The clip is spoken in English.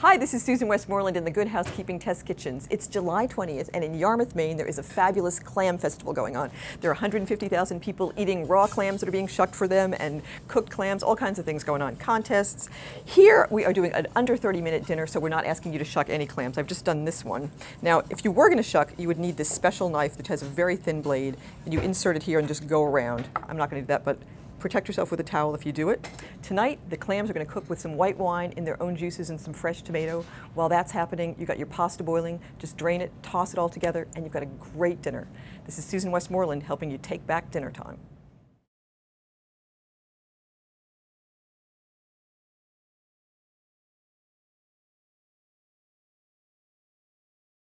Hi, this is Susan Westmoreland in the Good Housekeeping Test Kitchens. It's July 20th, and in Yarmouth, Maine, there is a fabulous clam festival going on. There are 150,000 people eating raw clams that are being shucked for them and cooked clams, all kinds of things going on, contests. Here, we are doing an under 30 minute dinner, so we're not asking you to shuck any clams. I've just done this one. Now, if you were going to shuck, you would need this special knife that has a very thin blade, and you insert it here and just go around. I'm not going to do that, but Protect yourself with a towel if you do it. Tonight, the clams are going to cook with some white wine in their own juices and some fresh tomato. While that's happening, you've got your pasta boiling. Just drain it, toss it all together, and you've got a great dinner. This is Susan Westmoreland helping you take back dinner time.